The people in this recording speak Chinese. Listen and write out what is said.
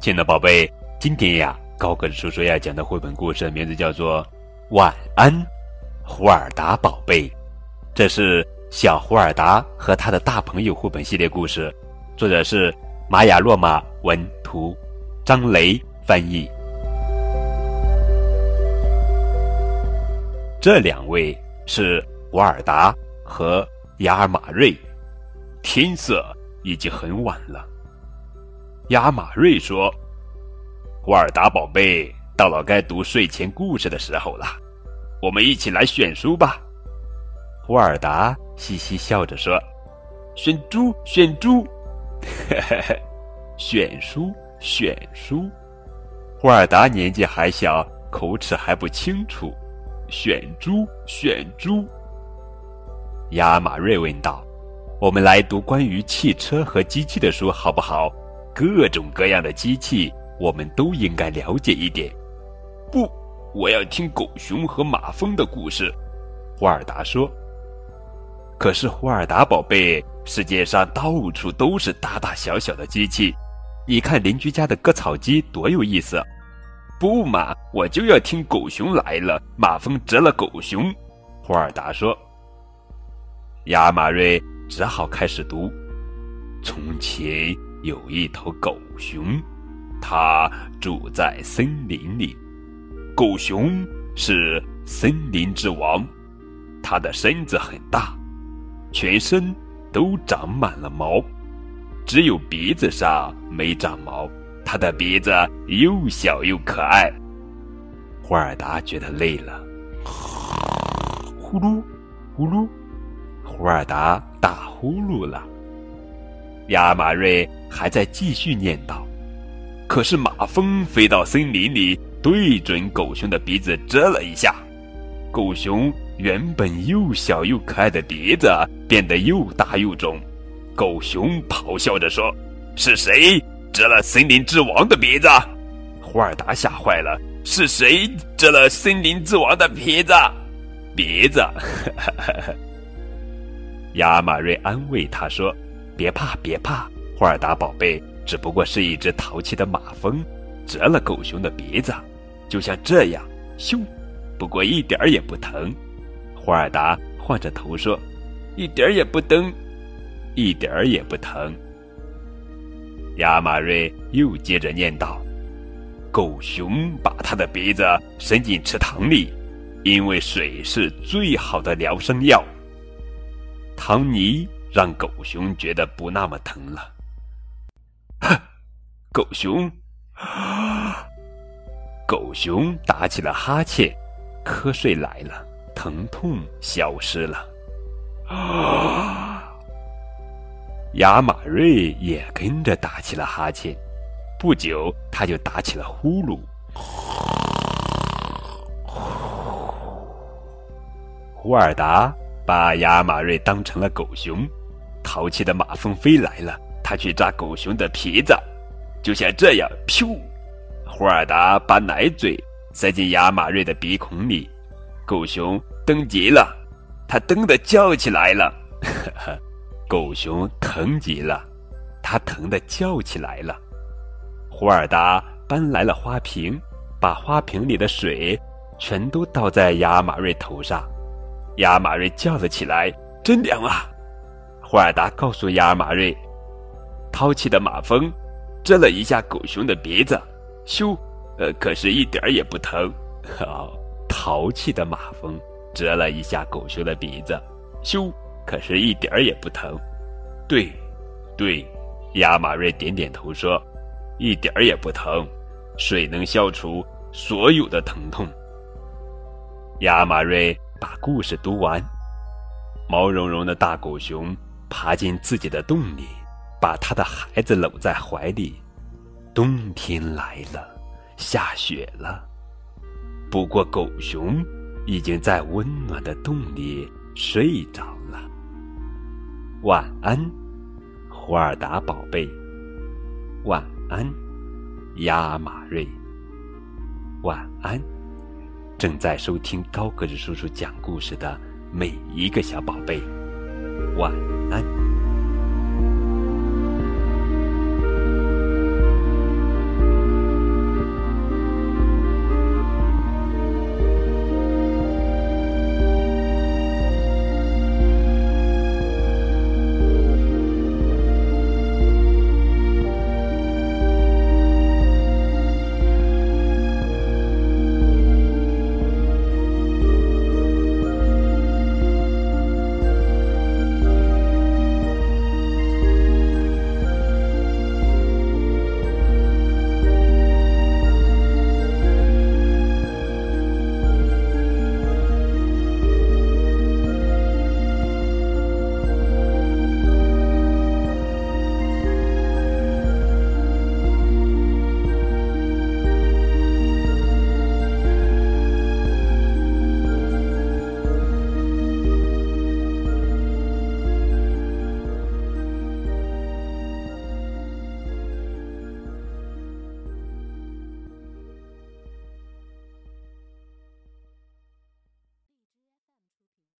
亲爱的宝贝，今天呀，高个子叔叔要讲的绘本故事名字叫做《晚安，胡尔达宝贝》。这是小胡尔达和他的大朋友绘本系列故事，作者是玛雅洛玛文图，张雷翻译。这两位是胡尔达和雅尔马瑞。天色已经很晚了。亚马瑞说：“胡尔达宝贝，到了该读睡前故事的时候了，我们一起来选书吧。”胡尔达嘻嘻笑着说：“选猪，选猪，嘿嘿嘿，选书，选书。”胡尔达年纪还小，口齿还不清楚，“选猪，选猪。”亚马瑞问道。我们来读关于汽车和机器的书，好不好？各种各样的机器，我们都应该了解一点。不，我要听狗熊和马蜂的故事。胡尔达说。可是，胡尔达宝贝，世界上到处都是大大小小的机器。你看邻居家的割草机多有意思。不嘛，我就要听狗熊来了，马蜂蛰了狗熊。胡尔达说。亚马瑞。只好开始读。从前有一头狗熊，它住在森林里。狗熊是森林之王，它的身子很大，全身都长满了毛，只有鼻子上没长毛。它的鼻子又小又可爱。霍尔达觉得累了，呼噜，呼噜。胡尔达打呼噜了。亚马瑞还在继续念叨，可是马蜂飞到森林里，对准狗熊的鼻子蛰了一下。狗熊原本又小又可爱的鼻子变得又大又肿。狗熊咆哮着说：“是谁蛰了森林之王的鼻子？”胡尔达吓坏了：“是谁蛰了森林之王的鼻子？鼻子？” 亚马瑞安慰他说：“别怕，别怕，霍尔达宝贝，只不过是一只淘气的马蜂，蛰了狗熊的鼻子，就像这样，咻，不过一点儿也不疼。”霍尔达晃着头说：“一点儿也不疼，一点儿也不疼。”亚马瑞又接着念叨：“狗熊把他的鼻子伸进池塘里，因为水是最好的疗伤药。”唐尼让狗熊觉得不那么疼了。哼，狗熊，狗熊打起了哈欠，瞌睡来了，疼痛消失了。啊！亚马瑞也跟着打起了哈欠，不久他就打起了呼噜。胡尔达。把亚马瑞当成了狗熊，淘气的马蜂飞来了，他去抓狗熊的皮子，就像这样，噗！胡尔达把奶嘴塞进亚马瑞的鼻孔里，狗熊蹬极了，他蹬的叫起来了，呵呵，狗熊疼极了，他疼的叫起来了。胡尔达搬来了花瓶，把花瓶里的水全都倒在亚马瑞头上。亚马瑞叫了起来：“真凉啊！”霍尔达告诉亚尔马瑞：“淘气的马蜂蛰了一下狗熊的鼻子，咻，呃，可是一点儿也不疼。好，淘气的马蜂蛰了一下狗熊的鼻子，咻，可是一点儿也不疼。对，对，亚尔马瑞点点头说：“一点儿也不疼，水能消除所有的疼痛。”亚尔马瑞。把故事读完，毛茸茸的大狗熊爬进自己的洞里，把他的孩子搂在怀里。冬天来了，下雪了。不过狗熊已经在温暖的洞里睡着了。晚安，胡尔达宝贝。晚安，亚马瑞。晚安。正在收听高个子叔叔讲故事的每一个小宝贝，晚安。